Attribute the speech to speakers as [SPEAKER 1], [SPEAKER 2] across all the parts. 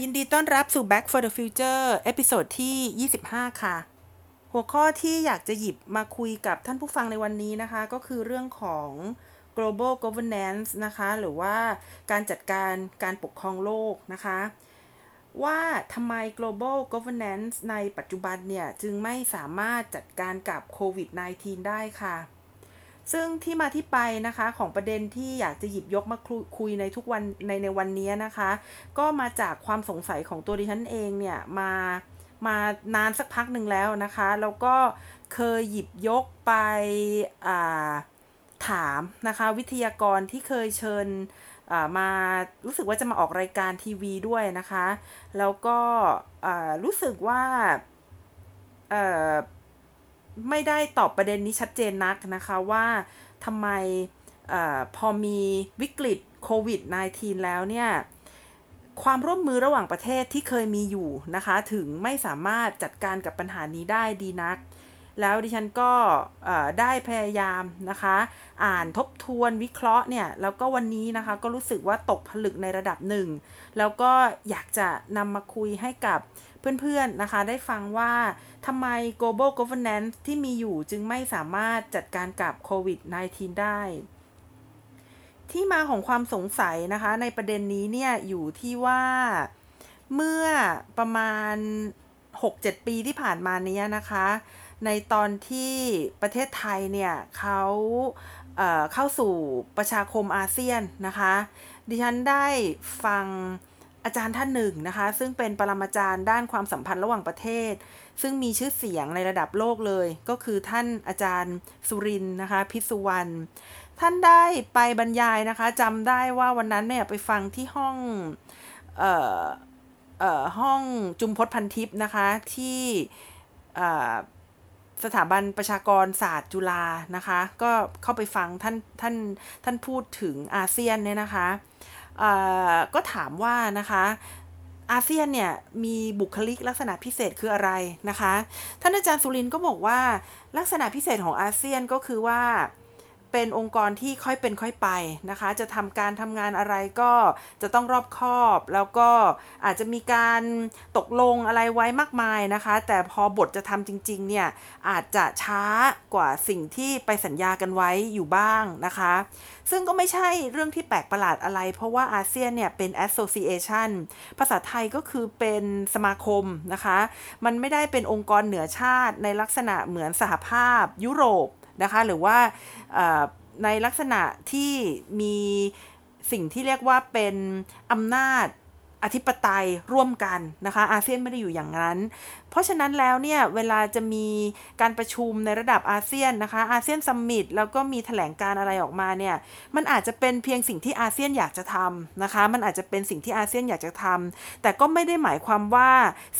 [SPEAKER 1] ยินดีต้อนรับสู่ Back for the Future เอพิโซดที่ 25 ค่ะ หัวข้อที่อยากจะหยิบมาคุยกับท่านผู้ฟังในวันนี้นะคะ ก็คือเรื่องของ global governance นะคะ หรือว่าการจัดการการปกครองโลกนะคะ ว่าทำไม global governance ในปัจจุบันเนี่ย จึงไม่สามารถจัดการกับโควิด -19 ได้ค่ะ ซึ่งที่มาที่ไปนะคะของประเด็นที่อยากจะหยิบยกมาคุยในทุกวันในในวันนี้นะคะ ก็มาจากความสงสัยของตัวดิฉันเองเนี่ยมามานานสักพักหนึ่งแล้วนะคะ แล้วก็เคยหยิบยกไปถามนะคะวิทยากรที่เคยเชิญมารู้สึกว่าจะมาออกรายการทีวีด้วยนะคะ แล้วก็รู้สึกว่า ไม่ได้ตอบประเด็นนี้ชัดเจนนักนะคะว่าทำไมอพอมีวิกฤตโควิด -19 แล้วเนี่ย ความร่วมมือระหว่างประเทศที่เคยมีอยู่นะคะ ถึงไม่สามารถจัดการกับปัญหานี้ได้ดีนัก แล้วดิฉันก็ได้พยายามนะคะ อ่านทบทวนวิเคราะห์เนี่ย แล้วก็วันนี้นะคะก็รู้สึกว่าตกผลึกในระดับหนึ่ง แล้วก็อยากจะนำมาคุยให้กับ เพื่อนๆนะคะได้ฟังว่าทำไม global governance ที่มีอยู่จึงไม่สามารถจัดการกับโควิด -19 ได้ ที่มาของความสงสัยนะคะ ในประเด็นนี้เนี่ยอยู่ที่ว่าเมื่อประมาณ 6-7 ปีที่ผ่านมานี้นะคะ ในตอนที่ประเทศไทยเนี่ยเขาเเข้าสู่ประชาคมอาเซียนนะคะ ดิฉันได้ฟัง อาจารย์ท่านหนึ่งนะคะ ซึ่งเป็นปรมาจารย์ด้านความสัมพันธ์ระหว่างประเทศ ซึ่งมีชื่อเสียงในระดับโลกเลย ก็คือท่านอาจารย์สุรินนะคะ พิสุวรรณท่านได้ไปบรรยายนะคะจำได้ว่าวันนั้นเนี่ยไปฟังที่ห้องเอ่อเอ่อห้องจุมพศพันทิพย์นะคะที่สถาบันประชากรศาสตร์จุฬานะคะ ก็เข้าไปฟังท่านท่านท่านพูดถึงอาเซียนเนี่ยนะคะ ก็ถามว่านะคะอาเซียนเนี่ยมีบุคลิกลักษณะพิเศษคืออะไรนะคะ ท่านอาจารย์สุรินก็บอกว่าลักษณะพิเศษของอาเซียนก็คือว่า เป็นองค์กรที่ค่อยเป็นค่อยไปนะคะ จะทำการทำงานอะไรก็จะต้องรอบคอบ แล้วก็อาจจะมีการตกลงอะไรไว้มากมายนะคะ แต่พอบทจะทำจริงๆเนี่ยอาจจะช้ากว่าสิ่งที่ไปสัญญากันไว้อยู่บ้างนะคะ ซึ่งก็ไม่ใช่เรื่องที่แปลกประหลาดอะไร เพราะว่าอาเซียนเนี่ยเป็น association ภาษาไทยก็คือเป็นสมาคมนะคะ มันไม่ได้เป็นองค์กรเหนือชาติในลักษณะเหมือนสหภาพยุโรป นะคะ หรือว่าในลักษณะที่มีสิ่งที่เรียกว่าเป็นอำนาจอธิปไตยร่วมกันนะคะ อาเซียนไม่ได้อยู่อย่างนั้น เพราะฉะนั้นแล้วเนี่ยเวลาจะมีการประชุมในระดับอาเซียนนะคะอาเซียนซัมมิตแล้วก็มีแถลงการอะไรออกมาเนี่ยมันอาจจะเป็นเพียงสิ่งที่อาเซียนอยากจะทำนะคะ มันอาจจะเป็นสิ่งที่อาเซียนอยากจะทำแต่ก็ไม่ได้หมายความว่า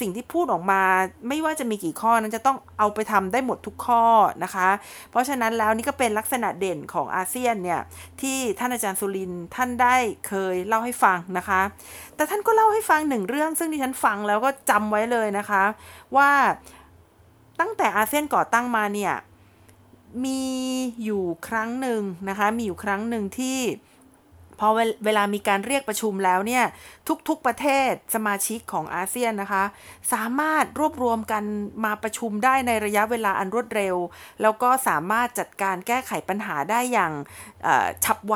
[SPEAKER 1] สิ่งที่พูดออกมา ไม่ว่าจะมีกี่ข้อนั้นจะต้องเอาไปทำได้หมดทุกข้อนะคะ เพราะฉะนั้นแล้วนี่ก็เป็นลักษณะเด่นของอาเซียนเนี่ยที่ท่านอาจารย์สุรินท่านได้เคยเล่าให้ฟังนะคะ แต่ท่านก็เล่าให้ฟังหนึ่งเรื่อง ซึ่งดิฉันฟังแล้วก็จำไว้เลยนะคะ ว่าตั้งแต่อาเซียนก่อตั้งมาเนี่ยมีอยู่ครั้งหนึ่งนะคะ มีอยู่ครั้งหนึ่งที่ พอเวลามีการเรียกประชุมแล้วเนี่ยทุกๆประเทศสมาชิกของอาเซียนนะคะ สามารถรวบรวมกันมาประชุมได้ในระยะเวลาอันรวดเร็ว แล้วก็สามารถจัดการแก้ไขปัญหาได้อย่างฉับไว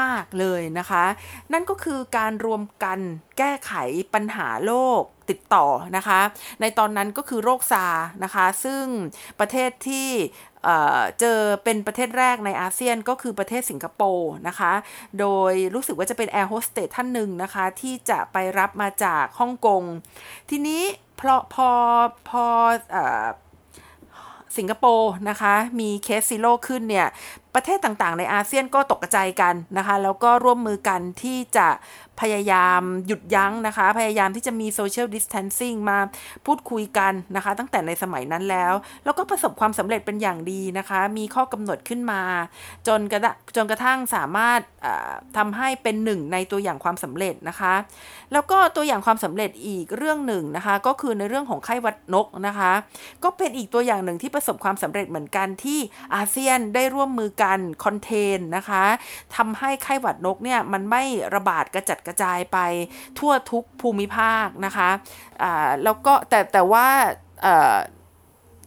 [SPEAKER 1] มากเลยนะคะ นั่นก็คือการรวมกันแก้ไขปัญหาโรคติดต่อนะคะ ในตอนนั้นก็คือโรค SARS นะคะ ซึ่งประเทศที่ เจอเป็นประเทศแรกในอาเซียนก็คือประเทศสิงคโปร์นะคะ โดยรู้สึกว่าจะเป็นแอร์โฮสเตสท่านหนึ่งนะคะ ที่จะไปรับมาจากฮ่องกง ทีนี้เพราะพอพอสิงคโปร์นะคะ มี case zero ขึ้นเนี่ย ประเทศต่างๆ ในอาเซียนก็ตกกระจกันนะคะ แล้วก็ร่วมมือกันที่จะ พยายามหยุดยั้งนะคะ พยายามที่จะมี social distancing มาพูดคุยกันนะคะ ตั้งแต่ในสมัยนั้นแล้ว แล้วก็ประสบความสำเร็จเป็นอย่างดีนะคะ มีข้อกำหนดขึ้นมา จนกระจนกระทั่งสามารถทำให้เป็นหนึ่งในตัวอย่างความสำเร็จนะคะ แล้วก็ตัวอย่างความสำเร็จอีกเรื่องหนึ่งนะคะ ก็คือในเรื่องของไข้หวัดนกนะคะ ก็เป็นอีกตัวอย่างหนึ่งที่ประสบความสำเร็จเหมือนกันที่อาเซียนได้ร่วมมือการคอนเทนนะคะทำให้ไข้หวัดนกเนี่ยมันไม่ระบาดกระจัดกระจายไปทั่วทุกภูมิภาคนะคะอ่าแล้วก็แต่แต่ว่า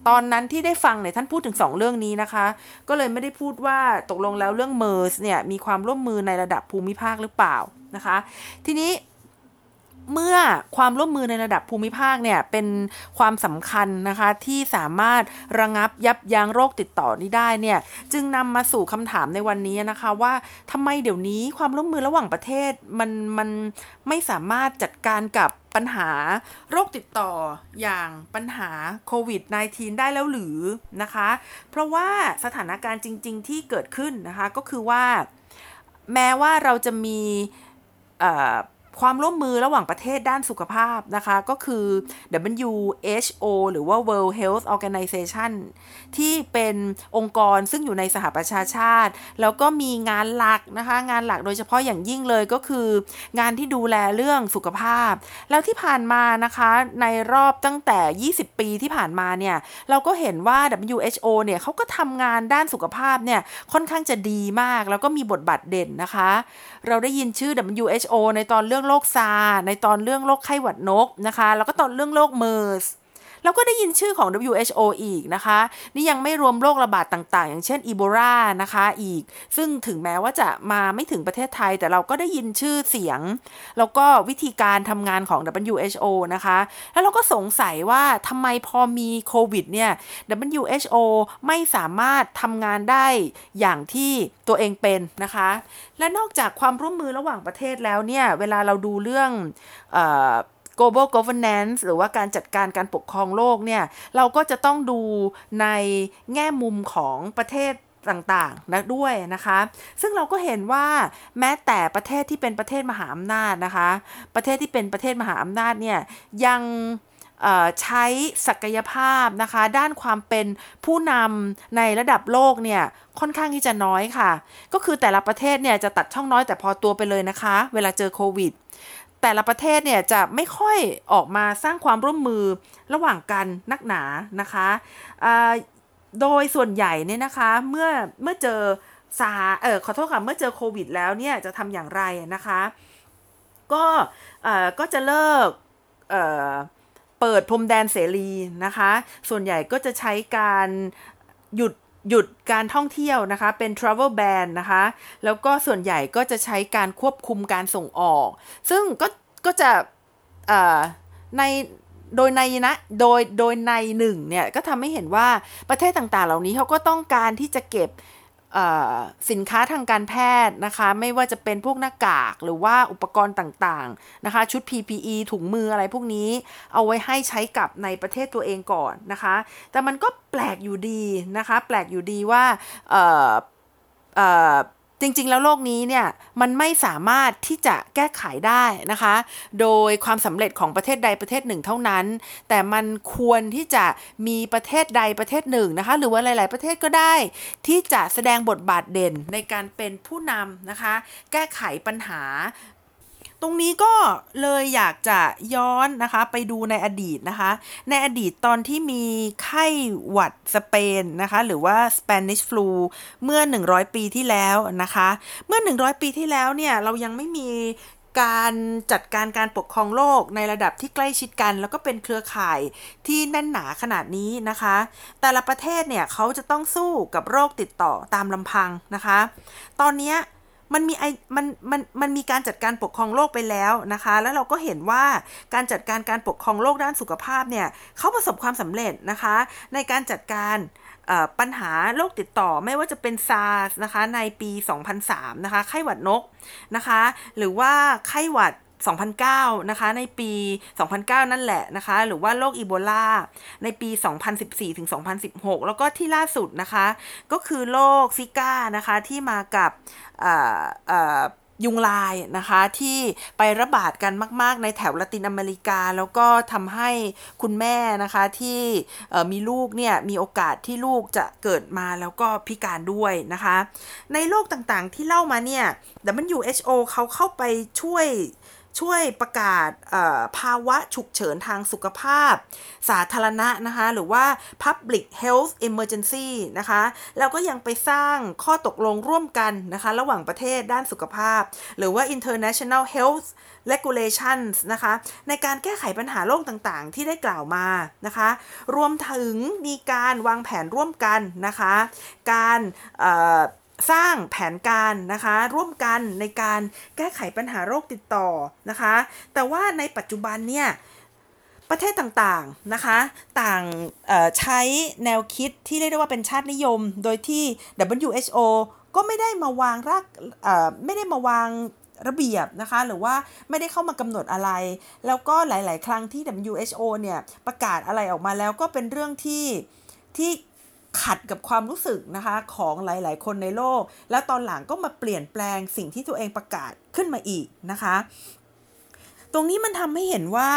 [SPEAKER 1] ตอนนั้นที่ได้ฟังเนี่ยท่านพูดถึง 2 เรื่องนี้นะคะ ก็เลยไม่ได้พูดว่าตกลงแล้วเรื่องเมอร์สเนี่ยมีความร่วมมือในระดับภูมิภาคหรือเปล่านะคะ ทีนี้ เมื่อความร่วมมือในระดับภูมิภาคเนี่ยเป็นความสำคัญนะคะที่สามารถระงับยับยั้งโรคติดต่อนี้ได้เนี่ยจึงนำมาสู่คำถามในวันนี้นะคะว่าทำไมเดี๋ยวนี้ความร่วมมือระหว่างประเทศมันมันไม่สามารถจัดการกับปัญหาโรคติดต่ออย่างปัญหาโควิด -19 ได้แล้วหรือนะคะ เพราะว่าสถานการณ์จริง ๆ ที่เกิดขึ้นนะคะก็คือว่า แม้ว่าเราจะมี ความร่วมมือระหว่างประเทศด้านสุขภาพนะคะ ก็คือ WHO หรือว่า World Health Organization ที่เป็นองค์กรซึ่งอยู่ในสหประชาชาติ แล้วก็มีงานหลักนะคะ งานหลักโดยเฉพาะอย่างยิ่งเลยก็คือ งานที่ดูแลเรื่องสุขภาพ แล้วที่ผ่านมานะคะในรอบตั้งแต่ 20 ปีที่ผ่านมาเนี่ย เราก็เห็นว่า WHO เนี่ยเขาก็ทำงานด้านสุขภาพเนี่ยค่อนข้างจะดีมาก แล้วก็มีบทบาทเด่นนะคะ เราได้ยินชื่อ WHO ในตอนเรื่องโรคซาในตอนเรื่องโรคไข้หวัดนกนะคะ แล้วก็ตอนเรื่องโรคเมอร์ส แล้วก็ได้ยินชื่อของ WHO อีกนะคะ นี่ยังไม่รวมโรคระบาดต่างๆ อย่างเช่นอีโบลานะคะอีก ซึ่งถึงแม้ว่าจะมาไม่ถึงประเทศไทย แต่เราก็ได้ยินชื่อเสียง แล้วก็วิธีการทำงานของ WHO นะคะ แล้วเราก็สงสัยว่าทำไมพอมีโควิดเนี่ย WHO ไม่สามารถทำงานได้อย่างที่ตัวเองเป็นนะคะ และนอกจากความร่วมมือระหว่างประเทศแล้วเนี่ย เวลาเราดูเรื่องอ global governance หรือว่าการจัดการการปกครองโลกเนี่ยเราก็จะต้องดูในแง่มุมของประเทศต่างๆนะด้วยนะคะ ซึ่งเราก็เห็นว่าแม้แต่ประเทศที่เป็นประเทศมหาอำนาจนะคะ ประเทศที่เป็นประเทศมหาอำนาจเนี่ยยังใช้ศักยภาพนะคะ ด้านความเป็นผู้นำในระดับโลกเนี่ยค่อนข้างที่จะน้อยค่ะ ก็คือแต่ละประเทศเนี่ยจะตัดช่องน้อยแต่พอตัวไปเลยนะคะ เวลาเจอโควิด แต่ละประเทศเนี่ยจะไม่ค่อยออกมาสร้างความร่วมมือระหว่างกันนักหนานะคะโดยส่วนใหญ่เนี่ยนะคะเมื่อเมื่อเจอซาเออขอโทษค่ะเมื่อเจอโควิดแล้วเนี่ยจะทำอย่างไรนะคะ ก็ก็จะเลิกเเปิดพรมแดนเสรีนะคะ ส่วนใหญ่ก็จะใช้การหยุด หยุดการท่องเที่ยวนะคะ เป็น travel ban นะคะ แล้วก็ส่วนใหญ่ก็จะใช้การควบคุมการส่งออก ซึ่งก็ก็จะในโดยในนะโดยโดยในหนึ่งเนี่ยก็ทำให้เห็นว่าประเทศต่างๆ เหล่านี้เขาก็ต้องการที่จะเก็บ สินค้าทางการแพทย์นะคะ ไม่ว่าจะเป็นพวกหน้ากากหรือว่าอุปกรณ์ต่างๆนะคะ ชุด PPE ถุงมืออะไรพวกนี้ เอาไว้ให้ใช้กับในประเทศตัวเองก่อนนะคะ แต่มันก็แปลกอยู่ดีนะคะ แปลกอยู่ดีว่า จริงๆ แล้วโลกนี้เนี่ยมันไม่สามารถที่จะแก้ไขได้นะคะ โดยความสำเร็จของประเทศใดประเทศหนึ่งเท่านั้น แต่มันควรที่จะมีประเทศใดประเทศหนึ่งนะคะ หรือว่าหลาย ๆ ประเทศก็ได้ ที่จะแสดงบทบาทเด่นในการเป็นผู้นำนะคะ แก้ไขปัญหา ตรงนี้ก็เลยอยากจะย้อนนะคะไปดูในอดีตนะคะ ในอดีตตอนที่มีไข้หวัดสเปนนะคะ หรือว่า Spanish flu เมื่อ 100 ปีที่แล้วนะคะ เมื่อ 100 ปีที่แล้วเนี่ยเรายังไม่มีการจัดการการปกครองโลกในระดับที่ใกล้ชิดกัน แล้วก็เป็นเครือข่ายที่แน่นหนาขนาดนี้นะคะ แต่ละประเทศเนี่ยเขาจะต้องสู้กับโรคติดต่อตามลำพังนะคะ ตอนนี้ มันมีไอมันมันมันมีการจัดการปกครองโลกไปแล้วนะคะ แล้วเราก็เห็นว่าการจัดการการปกครองโลกด้านสุขภาพเนี่ยเขาประสบความสำเร็จนะคะ ในการจัดการปัญหาโรคติดต่อไม่ว่าจะเป็นซาร์สนะคะในปี 2003 นะคะ ไข้หวัดนกนะคะ หรือว่าไข้หวัด 2009 นะคะ ในปี 2009 นั่นแหละนะคะ หรือว่าโรคอีโบลา ในปี 2014 ถึง 2016 แล้วก็ที่ล่าสุดนะคะ ก็คือโรคซิก้านะคะ ที่มากับยุงลายนะคะ ที่ไประบาดกันมาก ๆ ในแถวละตินอเมริกา แล้วก็ทำให้คุณแม่นะคะที่มีลูกเนี่ย มีโอกาสที่ลูกจะเกิดมาแล้วก็พิการด้วยนะคะ ในโรคต่างๆที่เล่ามาเนี่ย WHO เขาเข้าไปช่วย ช่วยประกาศภาวะฉุกเฉินทางสุขภาพ สาธารณะนะคะ หรือว่า Public Health Emergency นะคะแล้วก็ยังไปสร้างข้อตกลงร่วมกันนะคะ ระหว่างประเทศด้านสุขภาพ หรือว่า International Health regulations นะคะ ในการแก้ไขปัญหาโรคต่างๆ ที่ได้กล่าวมานะคะ รวมถึงมีการวางแผนร่วมกันนะคะ การ สร้างแผนการนะคะร่วมกันในการแก้ไขปัญหาโรคติดต่อนะคะ แต่ว่าในปัจจุบันเนี่ยประเทศต่างๆนะคะ ต่างใช้แนวคิดที่เรียกได้ว่าเป็นชาตินิยม โดยที่ WHO ก็ไม่ได้มาวางรากไม่ได้มาวางระเบียบนะคะ หรือว่าไม่ได้เข้ามากำหนดอะไร แล้วก็หลาย ๆ ครั้งที่ WHO เนี่ยประกาศอะไรออกมาแล้วก็เป็นเรื่องที่ที่ ขัดกับความรู้สึกนะคะของหลาย ๆ คนในโลก แล้วตอนหลังก็มาเปลี่ยนแปลงสิ่งที่ตัวเองประกาศขึ้นมาอีกนะคะ ตรงนี้มันทำให้เห็นว่า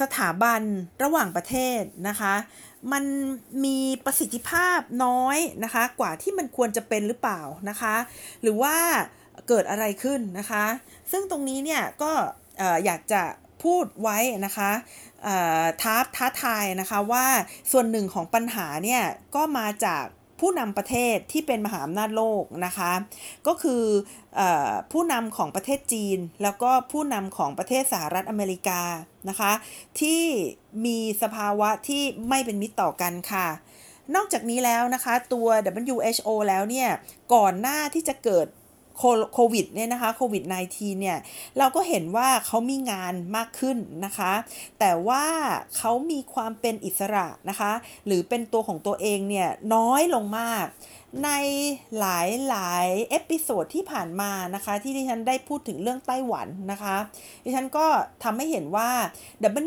[SPEAKER 1] สถาบันระหว่างประเทศนะคะ มันมีประสิทธิภาพน้อยนะคะ กว่าที่มันควรจะเป็นหรือเปล่านะคะ หรือว่าเกิดอะไรขึ้นนะคะ ซึ่งตรงนี้เนี่ยก็อยากจะพูดไว้นะคะ ท้าท้าทายนะคะว่าส่วนหนึ่งของปัญหาเนี่ยก็มาจากผู้นำประเทศที่เป็นมหาอำนาจโลกนะคะ ก็คืออผู้นำของประเทศจีน แล้วก็ผู้นำของประเทศสหรัฐอเมริกานะคะ ที่มีสภาวะที่ไม่เป็นมิตรต่อกันค่ะ นอกจากนี้แล้วนะคะ ตัว WHO แล้วเนี่ย ก่อนหน้าที่จะเกิด โควิดเนี่ยนะคะโควิด -19 เนี่ยเราก็เห็นว่าเขามีงานมากขึ้นนะคะ แต่ว่าเขามีความเป็นอิสระนะคะ หรือเป็นตัวของตัวเองเนี่ยน้อยลงมากในหลายหลาย episode ที่ผ่านมานะคะ ที่ดิฉันได้พูดถึงเรื่องไต้หวันนะคะ ดิฉันก็ทำให้เห็นว่า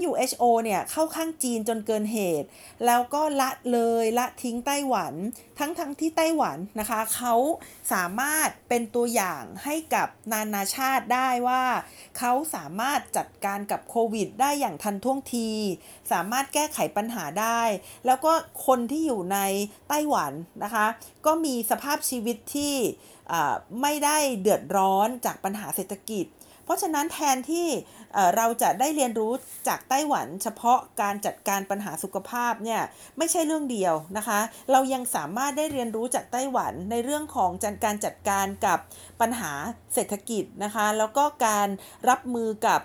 [SPEAKER 1] WHO เนี่ยเข้าข้างจีนจนเกินเหตุ แล้วก็ละเลยละทิ้งไต้หวันทั้งทั้งที่ไต้หวันนะคะเขาสามารถเป็นตัวอย่างให้กับนานาชาติได้ว่าเขาสามารถจัดการกับโควิด ได้อย่างทันท่วงที สามารถแก้ไขปัญหาได้ แล้วก็คนที่อยู่ในไต้หวันนะคะ ก็มีสภาพชีวิตที่ไม่ได้เดือดร้อนจากปัญหาเศรษฐกิจ เพราะฉะนั้นแทนที่เราจะได้เรียนรู้จากไต้หวันเฉพาะการจัดการปัญหาสุขภาพเนี่ยไม่ใช่เรื่องเดียวนะคะ เรายังสามารถได้เรียนรู้จากไต้หวันในเรื่องของการจัดการกับปัญหาเศรษฐกิจนะคะ แล้วก็การรับมือกับ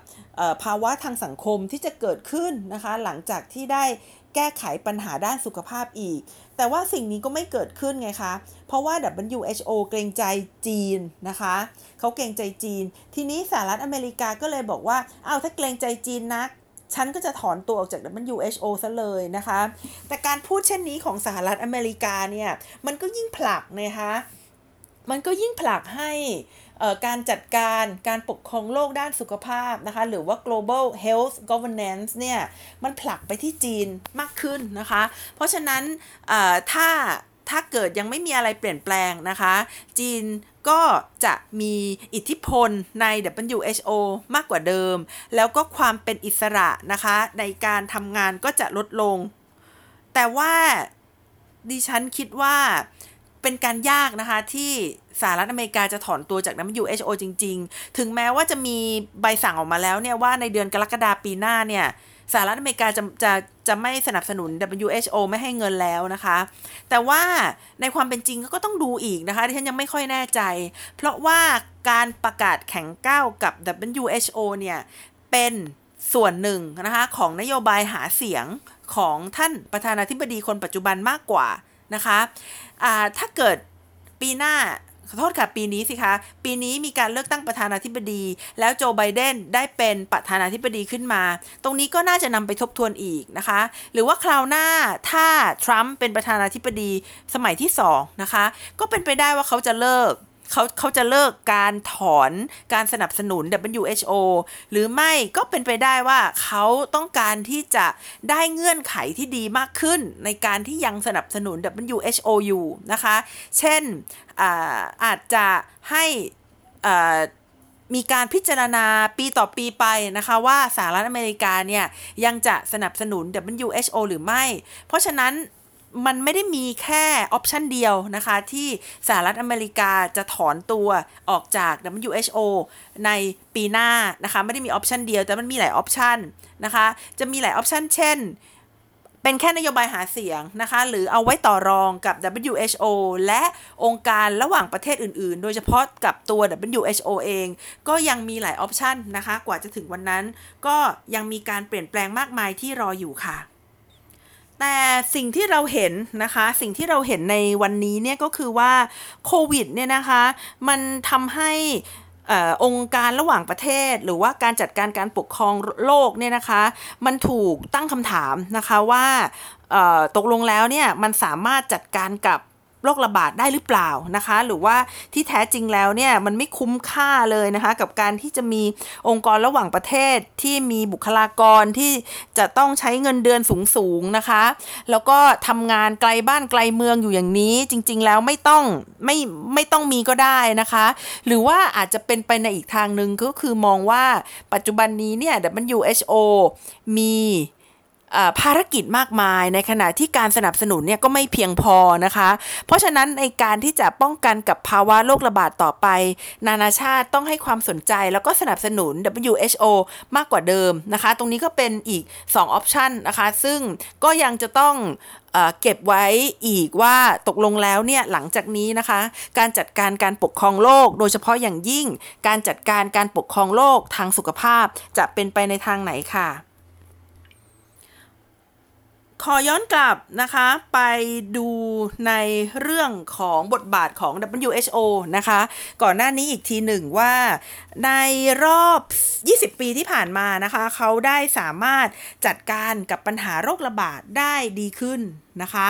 [SPEAKER 1] ภาวะทางสังคมที่จะเกิดขึ้นนะคะหลังจากที่ได้แก้ไขปัญหาด้านสุขภาพอีก แต่ว่าสิ่งนี้ก็ไม่เกิดขึ้นไงคะ เพราะว่า WHO เกรงใจจีนนะคะ เขาเกรงใจจีน ทีนี้สหรัฐอเมริกาก็เลยบอกว่า เอาถ้าเกรงใจจีนนัก ฉันก็จะถอนตัวออกจาก WHO ซะเลยนะคะ แต่การพูดเช่นนี้ของสหรัฐอเมริกาเนี่ย มันก็ยิ่งผลักนะคะ มันก็ยิ่งผลักให้ การจัดการการปกครองโลกด้านสุขภาพนะคะ หรือว่า global health governance เนี่ย มันผลักไปที่จีนมากขึ้นนะคะ เพราะฉะนั้นถ้าถ้าเกิดยังไม่มีอะไรเปลี่ยนแปลงนะคะ จีนก็จะมีอิทธิพลใน WHO มากกว่าเดิม แล้วก็ความเป็นอิสระนะคะ ในการทำงานก็จะลดลง แต่ว่าดิฉันคิดว่า เป็นการยากนะคะที่สหรัฐอเมริกาจะถอนตัวจาก WHO จริง ๆ ถึงแม้ว่าจะมีใบสั่งออกมาแล้วเนี่ยว่าในเดือนกรกฎาปีหน้าเนี่ยสหรัฐอเมริกาจะจะจะไม่สนับสนุน WHO ไม่ให้เงินแล้วนะคะ แต่ว่าในความเป็นจริงก็ต้องดูอีกนะคะที่ฉันยังไม่ค่อยแน่ใจ เพราะว่าการประกาศแข่งก้าวกับ WHO เนี่ยเป็นส่วนหนึ่งนะคะของนโยบายหาเสียงของท่านประธานาธิบดีคนปัจจุบันมากกว่า นะคะะถ้าเกิดปีหน้าขอโทษค่ะ ปีนี้สิคะ ปีนี้มีการเลือกตั้งประธานาธิบดี แล้วโจไบเดนได้เป็นประธานาธิบดีขึ้นมา ตรงนี้ก็น่าจะนำไปทบทวนอีกนะคะ หรือว่าคราวหน้าถ้าทรัมป์เป็นประธานาธิบดีสมัยที่2นะคะ ก็เป็นไปได้ว่าเขาจะเลิก เขาเขาจะเลิกการถอนการสนับสนุน WHO หรือไม่ก็เป็นไปได้ว่าเขาต้องการที่จะได้เงื่อนไขที่ดีมากขึ้น ในการที่ยังสนับสนุน WHO อยู่นะคะ เช่นอาอาจจะให้มีการพิจารณาปีต่อปีไปนะคะ ว่าสหรัฐอเมริกาเนี่ยยังจะสนับสนุน WHO หรือไม่ เพราะฉะนั้น มันไม่ได้มีแค่ option เดียวนะคะ ที่สหรัฐอเมริกาจะถอนตัวออกจาก WHO ในปีหน้านะคะ ไม่ได้มี option เดียวแต่มันมีหลาย option นะคะ จะมีหลาย option เช่น เป็นแค่นโยบายหาเสียงนะคะ หรือเอาไว้ต่อรองกับ WHO และองค์การระหว่างประเทศอื่นๆ โดยเฉพาะกับตัว WHO เอง ก็ยังมีหลายออปชันนะคะ กว่าจะถึงวันนั้น ก็ยังมีการเปลี่ยนแปลงมากมายที่รออยู่ค่ะ แต่สิ่งที่เราเห็นนะคะ สิ่งที่เราเห็นในวันนี้เนี่ยก็คือว่าโควิดเนี่ยนะคะ มันทำให้องค์การระหว่างประเทศ หรือว่าการจัดการการปกครองโลกเนี่ยนะคะ มันถูกตั้งคำถามนะคะว่าตกลงแล้วเนี่ยมันสามารถจัดการกับ รคระบาดได้หรือเปล่านะคะ หรือว่าที่แท้จริงแล้วเนี่ยมันไม่คุ้มค่าเลยนะคะกับการที่จะมีองค์กรระหว่างประเทศที่มีบุคลากรที่จะต้องใช้เงินเดือนสูงๆนะคะ แล้วก็ทำงานไกลบ้านไกลเมืองอยู่อย่างนี้ จริง ๆ แล้วไม่ต้องไม่ไม่ต้องมีก็ได้นะคะ หรือว่าอาจจะเป็นไปในอีกทางหนึ่งก็คือมองว่าปัจจุบันนี้เนี่ย WHO มี ภารกิจมากมาย ในขณะที่การสนับสนุนเนี่ยก็ไม่เพียงพอนะคะ เพราะฉะนั้นในการที่จะป้องกันกับภาวะโรคระบาดต่อไป นานาชาติต้องให้ความสนใจแล้วก็สนับสนุน WHO มากกว่าเดิมนะคะ ตรงนี้ก็เป็นอีก2ออปชันนะคะ ซึ่งก็ยังจะต้องเก็บไว้อีกว่าตกลงแล้วเนี่ยหลังจากนี้นะคะ การจัดการการปกครองโลก โดยเฉพาะอย่างยิ่ง การจัดการการปกครองโลกทางสุขภาพจะเป็นไปในทางไหนค่ะ ขอย้อนกลับนะคะไปดูในเรื่องของบทบาทของ WHO นะคะ ก่อนหน้านี้อีกทีหนึ่งว่าในรอบ 20 ปีที่ผ่านมานะคะ เขาได้สามารถจัดการกับปัญหาโรคระบาดได้ดีขึ้นนะคะ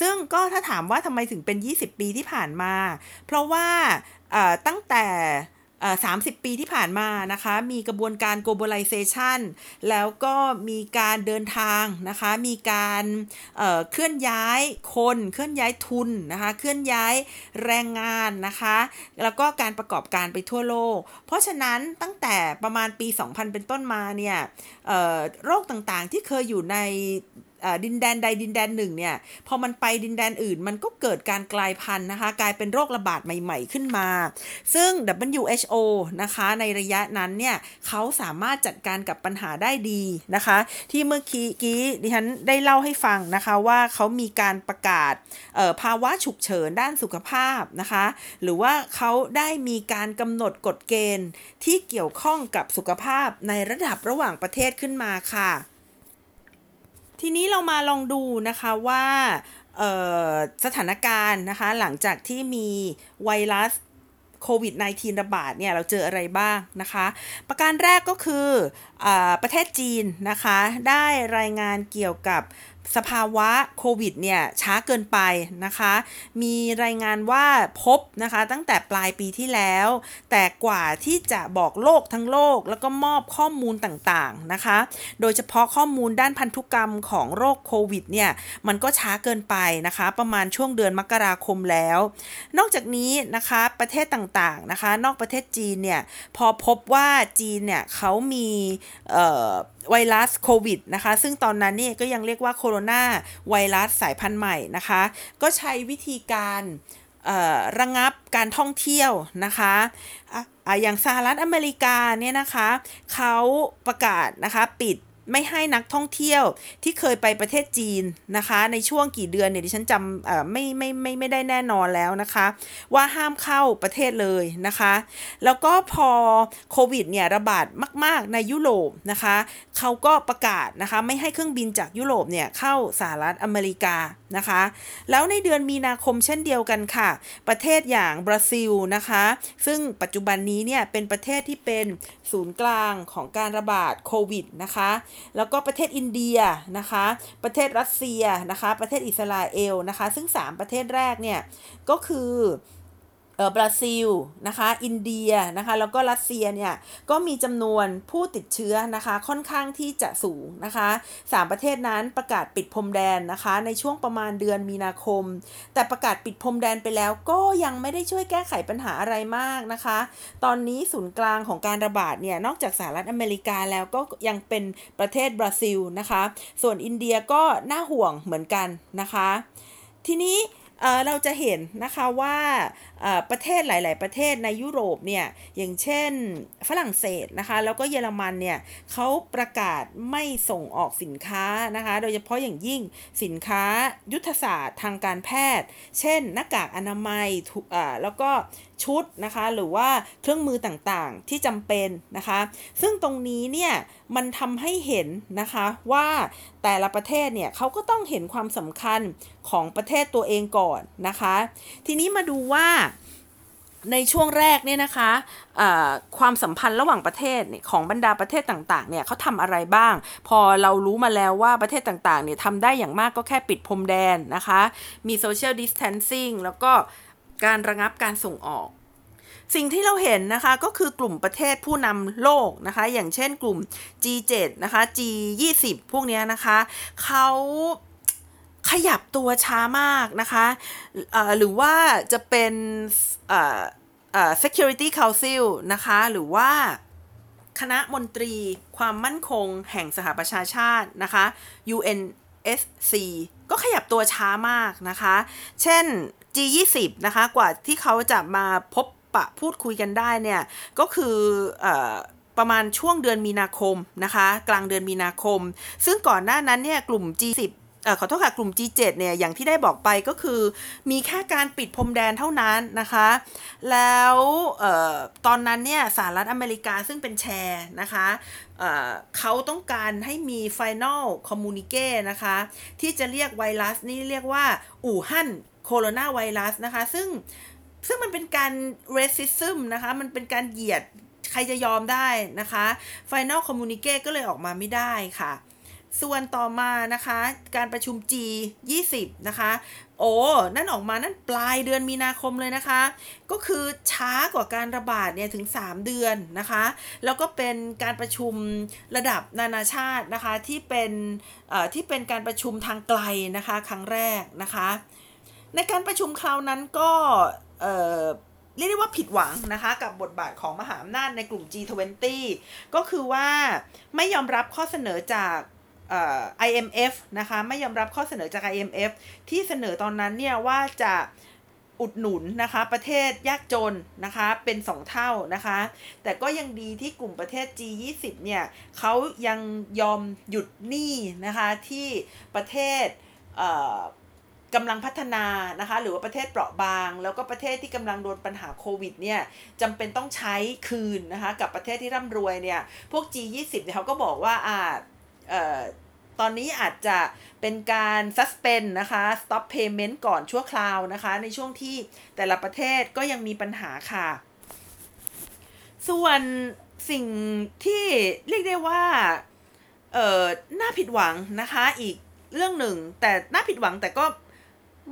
[SPEAKER 1] ซึ่งก็ถ้าถามว่าทำไมถึงเป็น 20 ปีที่ผ่านมา เพราะว่าตั้งแต่ 30ปีที่ผ่านมานะคะ มีกระบวนการ globalization แล้วก็มีการเดินทางนะคะ มีการเเคลื่อนย้ายคนเคลื่อนย้ายทุนนะคะ เคลื่อนย้ายแรงงานนะคะ แล้วก็การประกอบการไปทั่วโลก เพราะฉะนั้นตั้งแต่ประมาณปี 2000 เป็นต้นมาเนี่ยโรคต่างๆที่เคยอยู่ใน ดินแดนใดดินแดนหนึ่งเนี่ยพอมันไปดินแดนอื่น มันก็เกิดการกลายพันธุ์นะคะ กลายเป็นโรคระบาดใหม่ ๆขึ้นมา ซึ่ง WHO นะคะในระยะนั้นเนี่ยเขาสามารถจัดการกับปัญหาได้ดีนะคะ ที่เมื่อกี้กี้ดิฉันได้เล่าให้ฟังนะคะว่าเขามีการประกาศภาวะฉุกเฉินด้านสุขภาพนะคะ หรือว่าเขาได้มีการกำหนดกฎเกณฑ์ที่เกี่ยวข้องกับสุขภาพในระดับระหว่างประเทศขึ้นมาค่ะ ทีนี้เรามาลองดูนะคะว่าสถานการณ์นะคะหลังจากที่มีไวรัสโควิด -19 ระบาดเนี่ยเราเจออะไรบ้างนะคะ ประการแรกก็คืออประเทศจีนนะคะ ได้รายงานเกี่ยวกับสภาวะโควิดเนี่ยช้าเกินไปนะคะ มีรายงานว่าพบนะคะตั้งแต่ปลายปีที่แล้ว แต่กว่าที่จะบอกโลกทั้งโลก แล้วก็มอบข้อมูลต่างๆนะคะ โดยเฉพาะข้อมูลด้านพันธุกรรมของโรคโควิดเนี่ยมันก็ช้าเกินไปนะคะ ประมาณช่วงเดือนมกราคมแล้ว นอกจากนี้นะคะประเทศต่างๆนะคะ นอกประเทศจีนเนี่ยพอพบว่าจีนเนี่ยเขามีไวรัสโควิดนะคะ ซึ่งตอนนั้นนี่ก็ยังเรียกว่าโคโรนาไวรัสสายพันธุ์ใหม่นะคะ ก็ใช้วิธีการระงับการท่องเที่ยวนะคะอย่างสหรัฐอเมริกาเนี่ยนะคะเขาประกาศนะคะปิด ไม่ให้นักท่องเที่ยวที่เคยไปประเทศจีนนะคะ ในช่วงกี่เดือนเนี่ยดิฉันจำไม่ไม่ไม่ไม่ได้แน่นอนแล้วนะคะ ว่าห้ามเข้าประเทศเลยนะคะ แล้วก็พอโควิดเนี่ยระบาดมาก ๆ ในยุโรปนะคะเขาก็ประกาศนะคะ ไม่ให้เครื่องบินจากยุโรปเนี่ยเข้าสหรัฐอเมริกา นะคะ แล้วในเดือนมีนาคมเช่นเดียวกันค่ะ ประเทศอย่างบราซิลนะคะ ซึ่งปัจจุบันนี้เนี่ยเป็นประเทศที่เป็นศูนย์กลางของการระบาดโควิดนะคะ แล้วก็ประเทศอินเดียนะคะ ประเทศรัสเซียนะคะ ประเทศอิสราเอลนะคะ ซึ่ง 3 ประเทศแรกเนี่ยก็คือ บราซิลนะคะ อินเดียนะคะ แล้วก็รัสเซียเนี่ยก็มีจำนวนผู้ติดเชื้อนะคะค่อนข้างที่จะสูงนะคะสามประเทศนั้นประกาศปิดพรมแดนนะคะ ในช่วงประมาณเดือนมีนาคม แต่ประกาศปิดพรมแดนไปแล้วก็ยังไม่ได้ช่วยแก้ไขปัญหาอะไรมากนะคะ ตอนนี้ศูนย์กลางของการระบาดเนี่ยนอกจากสหรัฐอเมริกาแล้วก็ยังเป็นประเทศบราซิลนะคะ ส่วนอินเดียก็น่าห่วงเหมือนกันนะคะ ทีนี้เราจะเห็นนะคะว่า ประเทศหลาย ๆ ประเทศในยุโรปเนี่ยอย่างเช่นฝรั่งเศสนะคะแล้วก็เยอรมันเนี่ยเขาประกาศไม่ส่งออกสินค้านะคะโดยเฉพาะอย่างยิ่งสินค้ายุทธศาสตร์ทางการแพทย์ เช่น หน้ากากอนามัยแล้วก็ชุดนะคะหรือว่าเครื่องมือต่างๆที่จำเป็นนะคะ ซึ่งตรงนี้เนี่ยมันทำให้เห็นนะคะว่าแต่ละประเทศเนี่ยเขาก็ต้องเห็นความสำคัญของประเทศตัวเองก่อนนะคะ ทีนี้มาดูว่า ในช่วงแรกเนี่ยนะคะความสัมพันธ์ระหว่างประเทศของบรรดาประเทศต่างๆเนี่ยเขาทำอะไรบ้าง พอเรารู้มาแล้วว่าประเทศต่างๆเนี่ยทำได้อย่างมากก็แค่ปิดพรมแดนนะคะ มี social distancing แล้วก็การระงับการส่งออก สิ่งที่เราเห็นนะคะก็คือกลุ่มประเทศผู้นำโลกนะคะ อย่างเช่นกลุ่ม G7 นะคะ G20 พวกนี้นะคะเขา ขยับตัวช้ามากนะคะหรือว่าจะเป็น Security Council นะคะ หรือว่าคณะมนตรีความมั่นคงแห่งสหประชาชาตินะคะ UNSC ก็ขยับตัวช้ามากนะคะ เช่น G20 นะคะ กว่าที่เขาจะมาพบปะพูดคุยกันได้เนี่ย ก็คืออประมาณช่วงเดือนมีนาคมนะคะ กลางเดือนมีนาคม ซึ่งก่อนหน้านั้นเนี่ยกลุ่ม G10 อขอโทษค่ะกลุ่ม G7 เนี่ยอย่างที่ได้บอกไปก็คือมีแค่การปิดพรมแดนเท่านั้นนะคะ แล้วออตอนนั้นเนี่ยสหรัฐอเมริกาซึ่งเป็นแชร์นะคะเเขาต้องการให้มี Final Communique นะคะ ที่จะเรียกไวรัสนี่เรียกว่า อู่ฮั่นโคโรนาไวรัสนะคะ ซึ่งซึ่งมันเป็นการ racism นะคะ มันเป็นการเหยียดใครจะยอมได้นะคะ Final Communique ก็เลยออกมาไม่ได้ค่ะ ส่วนต่อมานะคะ การประชุม G 20นะคะ โอ้ นั่นออกมานั่นปลายเดือนมีนาคมเลยนะคะ ก็คือช้ากว่าการระบาดเนี่ยถึง 3 เดือนนะคะ แล้วก็เป็นการประชุมระดับนานาชาตินะคะที่เป็นที่เป็นการประชุมทางไกลนะคะครั้งแรกนะคะ ในการประชุมคราวนั้นก็เรียกได้ว่าผิดหวังนะคะกับบทบาทของมหาอำนาจในกลุ่ม G20 ก็คือว่าไม่ยอมรับข้อเสนอจาก IMF นะคะไม่ยอมรับข้อเสนอจาก IMF ที่เสนอตอนนั้นเนี่ยว่าจะอุดหนุนนะคะประเทศยากจนนะคะเป็น 2 เท่านะคะ แต่ก็ยังดีที่กลุ่มประเทศ G20 เนี่ยเขายังยอมหยุดหนี้นะคะที่ประเทศกำลังพัฒนานะคะหรือว่าประเทศเปราะบาง แล้วก็ประเทศที่กำลังโดนปัญหาโควิดเนี่ยจำเป็นต้องใช้คืนนะคะกับประเทศที่ร่ำรวยเนี่ยพวก G20 เนี่ยเขาก็บอกว่าอ่า ตอนนี้อาจจะเป็นการ suspend นะคะ stop payment ก่อนชั่วคราวนะคะ ในช่วงที่แต่ละประเทศก็ยังมีปัญหาค่ะ ส่วนสิ่งที่เรียกได้ว่าเอ่อน่าผิดหวังนะคะอีกเรื่องหนึ่ง แต่น่าผิดหวังแต่ก็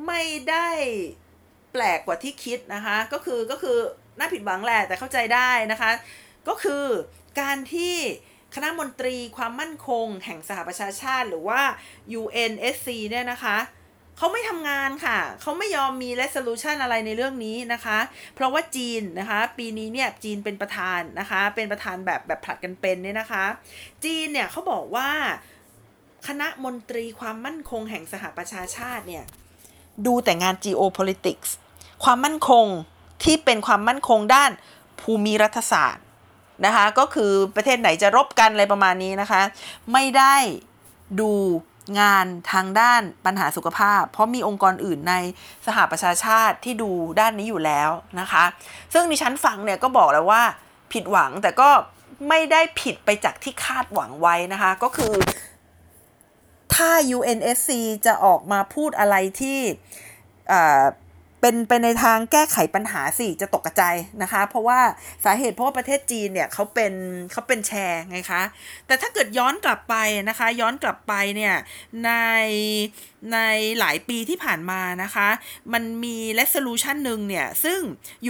[SPEAKER 1] ไม่ได้แปลกกว่าที่คิดนะคะ ก็คือก็คือน่าผิดหวังแหละแต่เข้าใจได้นะคะ ก็คือการที่ คณะมนตรีความมั่นคง แห่งสหประชาชาติหรือว่า UNSC เนี่ยนะคะเขาไม่ทำงานค่ะ เขาไม่ยอมมี resolution อะไรในเรื่องนี้นะคะ เพราะว่าจีนนะคะ ปีนี้เนี่ยจีนเป็นประธานนะคะ เป็นประธานแบบแบบผลัดกันเป็นเนี่ยนะคะ จีนเนี่ยเขาบอกว่าคณะมนตรีความมั่นคงแห่งสหประชาชาติเนี่ย ดูแต่งาน geopolitics ความมั่นคงที่เป็นความมั่นคงด้านภูมิรัฐศาสตร์ นะคะก็คือประเทศไหนจะรบกันอะไรประมาณนี้นะคะ ไม่ได้ดูงานทางด้านปัญหาสุขภาพ เพราะมีองค์กรอื่นในสหประชาชาติที่ดูด้านนี้อยู่แล้วนะคะ ซึ่งดิฉันฟังเนี่ยก็บอกแล้วว่าผิดหวังแต่ก็ไม่ได้ผิดไปจากที่คาดหวังไว้นะคะ ก็คือ ถ้า UNSC จะออกมาพูดอะไรที่ เป็นไปในทางแก้ไขปัญหาสิจะตกกระจายนะคะ เพราะว่าสาเหตุเพราะว่าประเทศจีนเนี่ยเขาเป็นเขาเป็นแชร์ไงคะ แต่ถ้าเกิดย้อนกลับไปนะคะ ย้อนกลับไปเนี่ยในในหลายปีที่ผ่านมานะคะ มันมี resolution หนึ่งเนี่ย ซึ่ง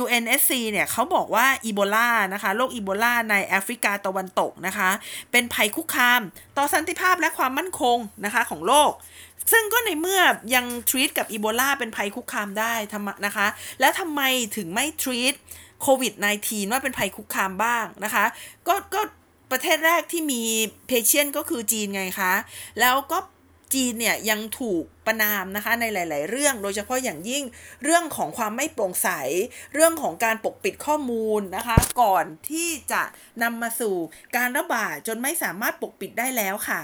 [SPEAKER 1] UNSC เนี่ยเขาบอกว่าอีโบลานะคะโรคอีโบลาในแอฟริกาตะวันตกนะคะ เป็นภัยคุกคาม ต่อสันติภาพและความมั่นคงนะคะของโลกซึ่งก็ในเมื่อยังทรีตกับอีโบลาเป็นภัยคุกคามได้ทำนะคะ แล้วทำไมถึงไม่ทรีตโควิด -19 ว่าเป็นภัยคุกคามบ้างนะคะ ก็ก็ประเทศแรกที่มีเพเชียนก็คือจีนไงคะ แล้วก็จีนเนี่ยยังถูกประนามนะคะในหลาย ๆ เรื่อง โดยเฉพาะอย่างยิ่งเรื่องของความไม่โปร่งใส เรื่องของการปกปิดข้อมูลนะคะ ก่อนที่จะนำมาสู่การระบาดจนไม่สามารถปกปิดได้แล้วค่ะ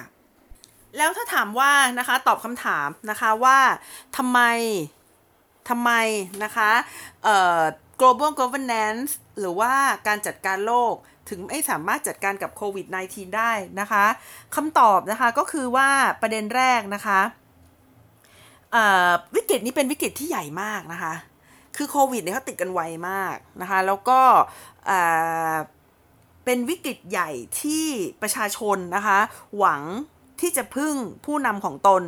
[SPEAKER 1] แล้วถ้าถามว่านะคะตอบคำถามนะคะว่าทำไมทำไมนะคะเอ่อ global governance หรือว่าการจัดการโลกถึงไม่สามารถจัดการกับโควิด -19 ได้นะคะคำตอบนะคะก็คือว่าประเด็นแรกนะคะวิกฤตนี้เป็นวิกฤตที่ใหญ่มากนะคะ คือโควิดเนี่ยเขาติดกันไวมากนะคะ แล้วก็เป็นวิกฤตใหญ่ที่ประชาชนนะคะ หวัง ที่จะพึ่งผู้นำของตน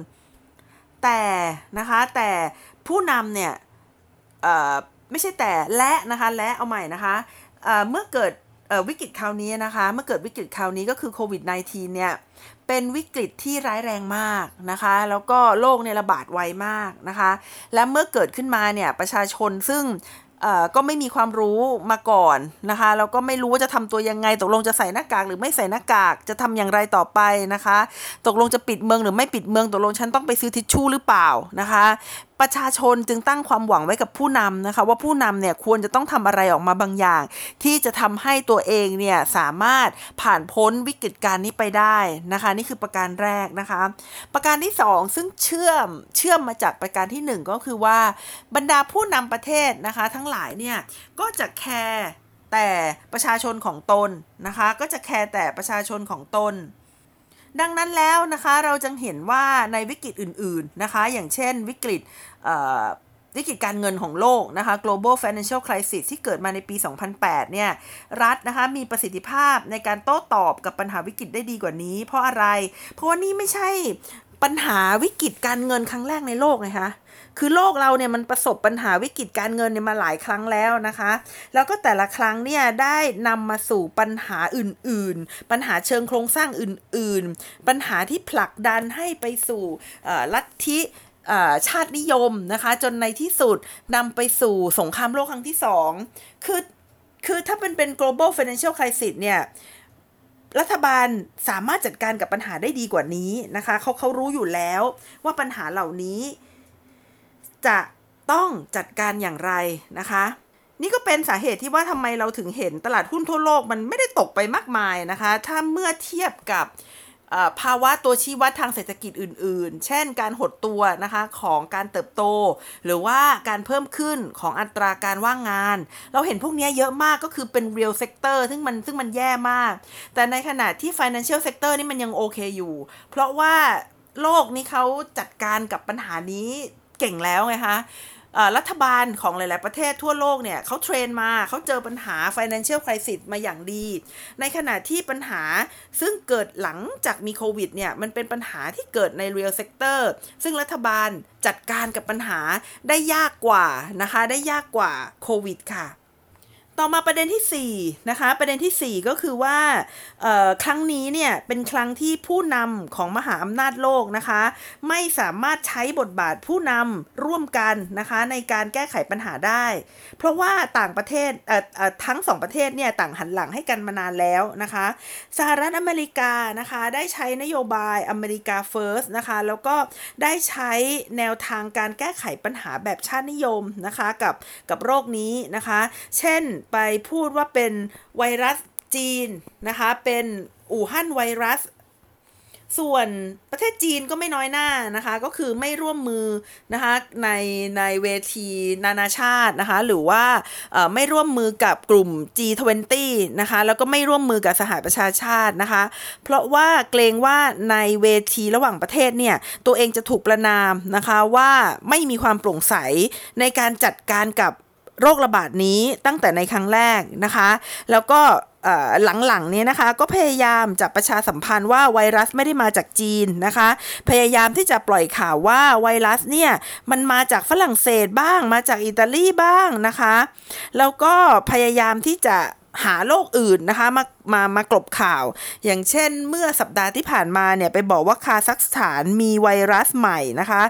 [SPEAKER 1] แต่นะคะแต่ผู้นำเนี่ยไม่ใช่แต่และนะคะและเอาใหม่นะคะเมื่อเกิดวิกฤตคราวนี้นะคะ เมื่อเกิดวิกฤตคราวนี้ก็คือโควิด -19 เนี่ย เป็นวิกฤตที่ร้ายแรงมากนะคะ แล้วก็โรคเนี่ยระบาดไวมากนะคะ และเมื่อเกิดขึ้นมาเนี่ยประชาชนซึ่ง ก็ไม่มีความรู้มาก่อนนะคะแล้วก็ไม่รู้ว่าจะทำตัวยังไง ตกลงจะใส่หน้ากากหรือไม่ใส่หน้ากากจะทำอย่างไรต่อไปนะคะ ตกลงจะปิดเมืองหรือไม่ปิดเมือง ตกลงฉันต้องไปซื้อทิชชู่หรือเปล่านะคะประชาชนจึงตั้งความหวังไว้กับผู้นำนะคะ ว่าผู้นำเนี่ยควรจะต้องทำอะไรออกมาบางอย่าง ที่จะทำให้ตัวเองเนี่ยสามารถผ่านพ้นวิกฤตการนี้ไปได้นะคะ นี่คือประการแรกนะคะ ประการที่ 2 ซึ่งเชื่อมเชื่อมมาจากประการที่ 1 ก็คือว่าบรรดาผู้นำประเทศนะคะ ทั้งหลายเนี่ยก็จะแคร์แต่ประชาชนของตนนะคะ ก็จะแคร์แต่ประชาชนของตน ดังนั้นแล้วนะคะเราจึงเห็นว่าในวิกฤตอื่นๆนะคะ อย่างเช่นวิกฤตวิกฤตการเงินของโลกนะคะ global financial crisis ที่เกิดมาในปี 2008 เนี่ย รัฐนะคะมีประสิทธิภาพในการโต้ตอบกับปัญหาวิกฤตได้ดีกว่านี้ เพราะอะไร เพราะว่านี่ไม่ใช่ปัญหาวิกฤตการเงินครั้งแรกในโลกไงคะ คือโลกเราเนี่ยมันประสบปัญหาวิกฤตการเงินเนี่ยมาหลายครั้งแล้วนะคะ แล้วก็แต่ละครั้งเนี่ยได้นำมาสู่ปัญหาอื่น ๆ ปัญหาเชิงโครงสร้างอื่น ๆ ปัญหาที่ผลักดันให้ไปสู่ลัทธิชาตินิยมนะคะ จนในที่สุดนำไปสู่สงครามโลกครั้งที่สองคือคือถ้าเป็นเป็น global financial crisis เนี่ยรัฐบาลสามารถจัดการกับปัญหาได้ดีกว่านี้นะคะเขาเขารู้อยู่แล้วว่าปัญหาเหล่านี้ จะต้องจัดการอย่างไรนะคะ นี่ก็เป็นสาเหตุที่ว่าทำไมเราถึงเห็นตลาดหุ้นทั่วโลกมันไม่ได้ตกไปมากมายนะคะ ถ้าเมื่อเทียบกับภาวะตัวชี้วัดทางเศรษฐกิจอื่น ๆ เช่น การหดตัวนะคะของการเติบโต หรือว่าการเพิ่มขึ้นของอัตราการว่างงาน เราเห็นพวกนี้เยอะมากก็คือเป็น real sector ซึ่งมันซึ่งมันแย่มาก แต่ในขณะที่ financial sector นี่มันยังโอเคอยู่ เพราะว่าโลกนี้เขาจัดการกับปัญหานี้ เก่งแล้วไงคะรัฐบาลของหลาย ๆ ประเทศทั่วโลกเนี่ยเขาเทรนมาเขาเจอปัญหา financial crisis มาอย่างดี ในขณะที่ปัญหาซึ่งเกิดหลังจากมีโควิดเนี่ย มันเป็นปัญหาที่เกิดใน real sector ซึ่งรัฐบาลจัดการกับปัญหาได้ยากกว่านะคะ ได้ยากกว่าโควิดค่ะ ต่อมาประเด็นที่4นะคะประเด็นที่ 4 ก็คือว่าครั้งนี้เนี่ยเป็นครั้งที่ผู้นำของมหาอำนาจโลกนะคะ ไม่สามารถใช้บทบาทผู้นำร่วมกันนะคะในการแก้ไขปัญหาได้ เพราะว่าต่างประเทศทั้งสองประเทศเนี่ยต่างหันหลังให้กันมานานแล้วนะคะสหรัฐอเมริกานะคะได้ใช้นโยบายอเมริกาเฟิร์สนะคะแล้วก็ได้ใช้แนวทางการแก้ไขปัญหาแบบชาตินิยมนะคะกับกับโรคนี้นะคะ เช่นไปพูดว่าเป็นไวรัสจีนนะคะ เป็นอู่ฮั่นไวรัส ส่วนประเทศจีนก็ไม่น้อยหน้านะคะ ก็คือไม่ร่วมมือนะคะในในเวทีนานาชาตินะคะ หรือว่าไม่ร่วมมือกับกลุ่ม G20 นะคะ แล้วก็ไม่ร่วมมือกับสหประชาชาตินะคะ เพราะว่าเกรงว่าในเวทีระหว่างประเทศเนี่ย ตัวเองจะถูกประนามนะคะว่าไม่มีความโปร่งใสในการจัดการกับ โรคระบาดนี้ตั้งแต่ในครั้งแรกนะคะ แล้วก็หลังๆนี้นะคะก็พยายามจะประชาสัมพันธ์ว่าไวรัสไม่ได้มาจากจีนนะคะ พยายามที่จะปล่อยข่าวว่าไวรัสเนี่ยมันมาจากฝรั่งเศสบ้าง มาจากอิตาลีบ้างนะคะ แล้วก็พยายามที่จะ หาโรคอื่นนะคะมามามากลบข่าว อย่างเช่นเมื่อสัปดาห์ที่ผ่านมาเนี่ยไปบอกว่าคาซัคสถานมีไวรัสใหม่นะคะ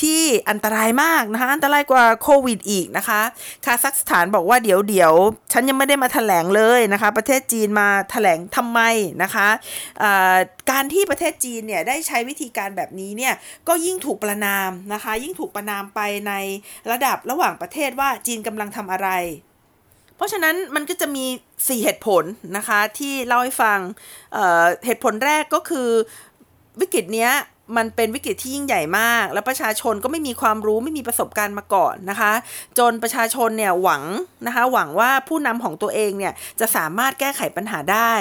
[SPEAKER 1] ที่อันตรายมากนะคะอันตรายกว่าโควิดอีกนะคะ คาซัคสถานบอกว่าเดี๋ยวเดี๋ยวฉันยังไม่ได้มาถแถลงเลยนะคะ ประเทศจีนมาถแถลงทำไมนะคะการที่ประเทศจีนเนี่ยได้ใช้วิธีการแบบนี้เนี่ยก็ยิ่งถูกประนามนะคะ ยิ่งถูกประนามไปในระดับระหว่างประเทศว่าจีนกำลังทำอะไร เพราะฉะนั้นมันก็จะมี 4 เหตุผลนะคะที่เล่าให้ฟังเเหตุผลแรกก็คือวิกฤตเนี้ยมันเป็นวิกฤตที่ยิ่งใหญ่มาก แล้วประชาชนก็ไม่มีความรู้ไม่มีประสบการณ์มาก่อนนะคะ จนประชาชนเนี่ยหวังนะคะหวังว่าผู้นำของตัวเองเนี่ยจะสามารถแก้ไขปัญหาได้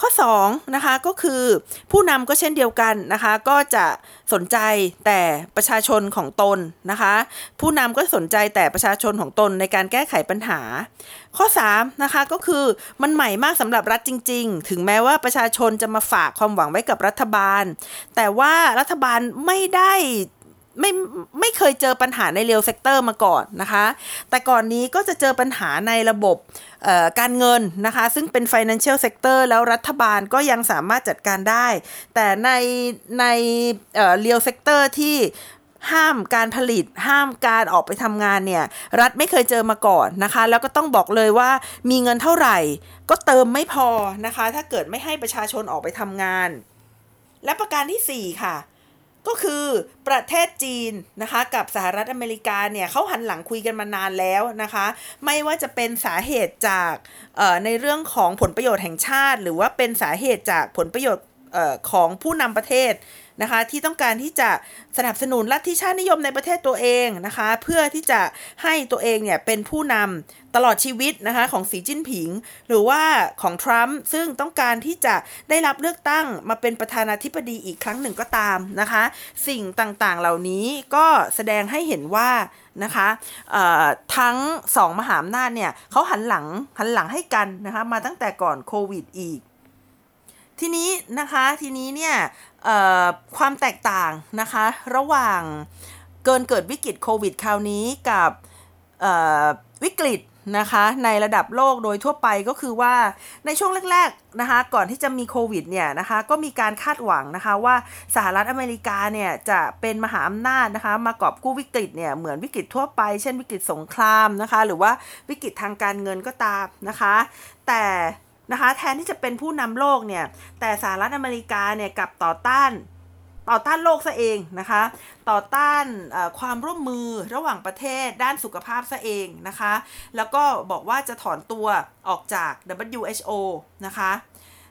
[SPEAKER 1] ข้อ2นะคะก็คือผู้นำก็เช่นเดียวกันนะคะก็จะสนใจแต่ประชาชนของตนนะคะผู้นำก็สนใจแต่ประชาชนของตนในการแก้ไขปัญหา ข้อ3นะคะก็คือมันใหม่มากสำหรับรัฐจริง ๆ ถึงแม้ว่าประชาชนจะมาฝากความหวังไว้กับรัฐบาล แต่ว่ารัฐบาลไม่ได้ ไม่ไม่เคยเจอปัญหาใน real sector มาก่อนนะคะ แต่ก่อนนี้ก็จะเจอปัญหาในระบบการเงินนะคะ ซึ่งเป็น financial sector แล้วรัฐบาลก็ยังสามารถจัดการได้ แต่ในใน real sector ที่ห้ามการผลิตห้ามการออกไปทำงานเนี่ย รัฐไม่เคยเจอมาก่อนนะคะ แล้วก็ต้องบอกเลยว่ามีเงินเท่าไหร่ ก็เติมไม่พอนะคะ ถ้าเกิดไม่ให้ประชาชนออกไปทำงาน และประการที่ 4 ค่ะ ก็คือประเทศจีนนะคะ กับสหรัฐอเมริกาเนี่ยเขาหันหลังคุยกันมานานแล้วนะคะ ไม่ว่าจะเป็นสาเหตุจากในเรื่องของผลประโยชน์แห่งชาติ หรือว่าเป็นสาเหตุจากผลประโยชน์ของผู้นำประเทศนะคะที่ต้องการที่จะสนับสนุนลัทธิชาตินิยมในประเทศตัวเองนะคะเพื่อที่จะให้ตัวเองเนี่ยเป็นผู้นำตลอดชีวิตนะคะของสีจิ้นผิง หรือว่าของทรัมป์ซึ่งต้องการที่จะได้รับเลือกตั้งมาเป็นประธานาธิบดีอีกครั้งหนึ่งก็ตามนะคะ สิ่งต่างๆเหล่านี้ก็แสดงให้เห็นว่านะคะทั้งสองมหาอำนาจเนี่ยเขาหันหลังหันหลังให้กันนะคะมาตั้งแต่ก่อนโควิดอีกทีนี้นะคะทีนี้เนี่ย ความแตกต่างนะคะ ระหว่างเกินเกิดวิกฤตโควิดคราวนี้กับวิกฤตนะคะในระดับโลกโดยทั่วไปก็คือว่าในช่วงแรกๆนะคะก่อนที่จะมีโควิดเนี่ยนะคะก็มีการคาดหวังนะคะว่าสหรัฐอเมริกาเนี่ยจะเป็นมหาอำนาจนะคะมากอบกู้วิกฤตเนี่ยเหมือนวิกฤตทั่วไปเช่นวิกฤตสงครามนะคะหรือว่าวิกฤตทางการเงินก็ตามนะคะ แต่ นะคะ แทนที่จะเป็นผู้นำโลกเนี่ย แต่สหรัฐอเมริกาเนี่ยกับต่อต้านต่อต้านโลกซะเองนะคะ ต่อต้านความร่วมมือระหว่างประเทศด้านสุขภาพซะเองนะคะ แล้วก็บอกว่าจะถอนตัวออกจาก WHO นะคะ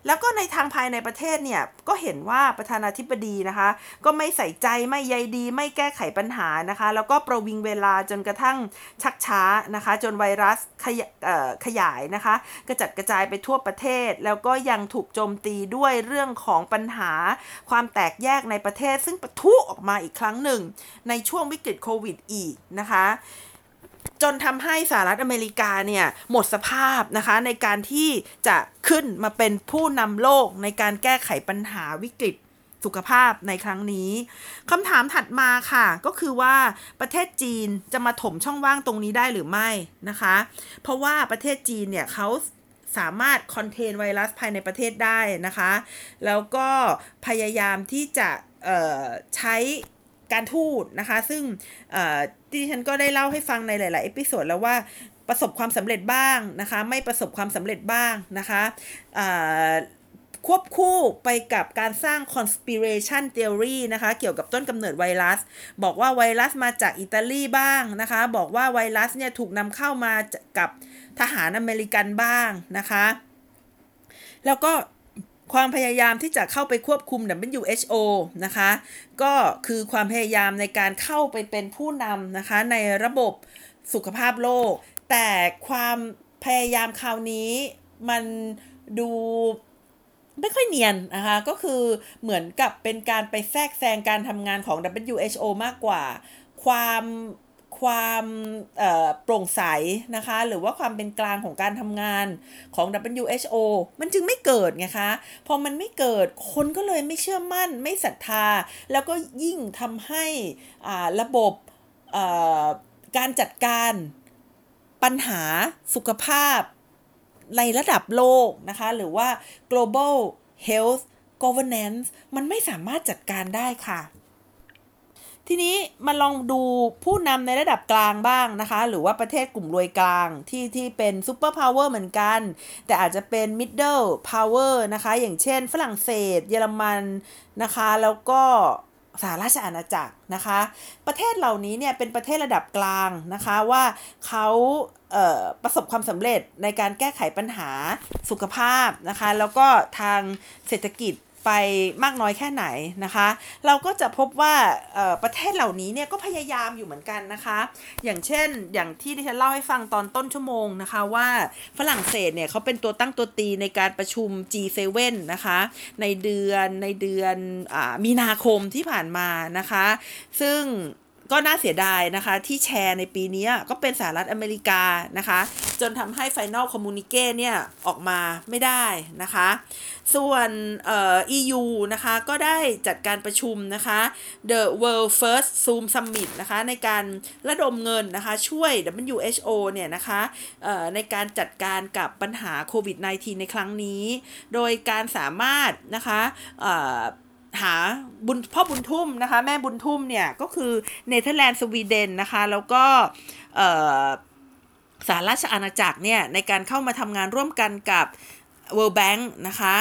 [SPEAKER 1] แล้วก็ในทางภายในประเทศเนี่ยก็เห็นว่าประธานาธิบดีนะคะ ก็ไม่ใส่ใจไม่ใยดี ไม่แก้ไขปัญหานะคะ แล้วก็ประวิงเวลาจนกระทั่งชักช้านะคะ จนไวรัสขยขยายนะคะ กระจัดกระจายไปทั่วประเทศ แล้วก็ยังถูกโจมตีด้วยเรื่องของปัญหา ความแตกแยกในประเทศ ซึ่งปะทุออกมาอีกครั้งหนึ่ง ในช่วงวิกฤตโควิดอีกนะคะ จนทำให้สหรัฐอเมริกาเนี่ยหมดสภาพนะคะในการที่จะขึ้นมาเป็นผู้นำโลกในการแก้ไขปัญหาวิกฤตสุขภาพในครั้งนี้คำถามถัดมาค่ะ ก็คือว่าประเทศจีนจะมาถมช่องว่างตรงนี้ได้หรือไม่นะคะ เพราะว่าประเทศจีนเนี่ยเขาสามารถคอนเทนไวรัสภายในประเทศได้นะคะ แล้วก็พยายามที่จะใช้ การทูตนะคะ ซึ่งที่ฉันก็ได้เล่าให้ฟังในหลาย ๆ เอพิโซดแล้วว่าประสบความสำเร็จบ้างนะคะ ไม่ประสบความสำเร็จบ้างนะคะควบคู่ไปกับการสร้าง conspiration theory นะคะ เกี่ยวกับต้นกำเนิดไวรัส บอกว่าไวรัสมาจากอิตาลีบ้างนะคะ บอกว่าไวรัสเนี่ยถูกนำเข้ามากับทหารอเมริกันบ้างนะคะ แล้วก็ ความพยายามที่จะเข้าไปควบคุม WHO นะคะ ก็คือความพยายามในการเข้าไปเป็นผู้นำนะคะ ในระบบสุขภาพโลก แต่ความพยายามคราวนี้มันดูไม่ค่อยเนียนนะคะ ก็คือเหมือนกับเป็นการไปแทรกแซงการทำงานของ WHO มากกว่า ความ ความโปร่งใสนะคะ หรือว่าความเป็นกลางของการทำงานของ WHO มันจึงไม่เกิดไงคะ พอมันไม่เกิดคนก็เลยไม่เชื่อมั่น ไม่ศรัทธา แล้วก็ยิ่งทำให้ระบบการจัดการปัญหาสุขภาพในระดับโลกนะคะ หรือว่า global health governance มันไม่สามารถจัดการได้ค่ะ ทีนี้มาลองดูผู้นำในระดับกลางบ้างนะคะ หรือว่าประเทศกลุ่มรวยกลางที่ที่เป็น superpower เหมือนกัน แต่อาจจะเป็น middle power นะคะ อย่างเช่นฝรั่งเศสส เยอรมันนะคะ แล้วก็สหราชอาณาจักรนะคะ ประเทศเหล่านี้เนี่ยเป็นประเทศระดับกลางนะคะว่าเขาเประสบความสำเร็จในการแก้ไขปัญหาสุขภาพนะคะ แล้วก็ทางเศรษฐกิจ ไปมากน้อยแค่ไหนนะคะ เราก็จะพบว่าประเทศเหล่านี้เนี่ยก็พยายามอยู่เหมือนกันนะคะ อย่างเช่นอย่างที่ที่ฉันเล่าให้ฟังตอนต้นชั่วโมงนะคะว่าฝรั่งเศสเนี่ยเขาเป็นตัวตั้งตัวตีในการประชุม G7 นะคะในเดือนในเดือนอมีนาคมที่ผ่านมานะคะ ซึ่ง ก็น่าเสียดายนะคะ ที่แชร์ในปีนี้ก็เป็นสหรัฐอเมริกานะคะ จนทำให้ Final Communique เนี่ย ออกมาไม่ได้นะคะ ส่วนเอ่อ EU นะคะ ก็ได้จัดการประชุมนะคะ The World First Zoom Summit นะคะ ในการระดมเงินนะคะ ช่วย WHO เนี่ยนะคะเอ่อในการจัดการกับปัญหาโควิด -19 ในครั้งนี้ โดยการสามารถนะคะเอ่อ หาบุญพ่อบุญทุ่มนะคะ แม่บุญทุ่มเนี่ย ก็คือเนเธอร์แลนด์สวีเดนนะคะ แล้วก็สหราชอาณาจักรเนี่ย ในการเข้ามาทำงานร่วมกันกับ World Bank นะคะ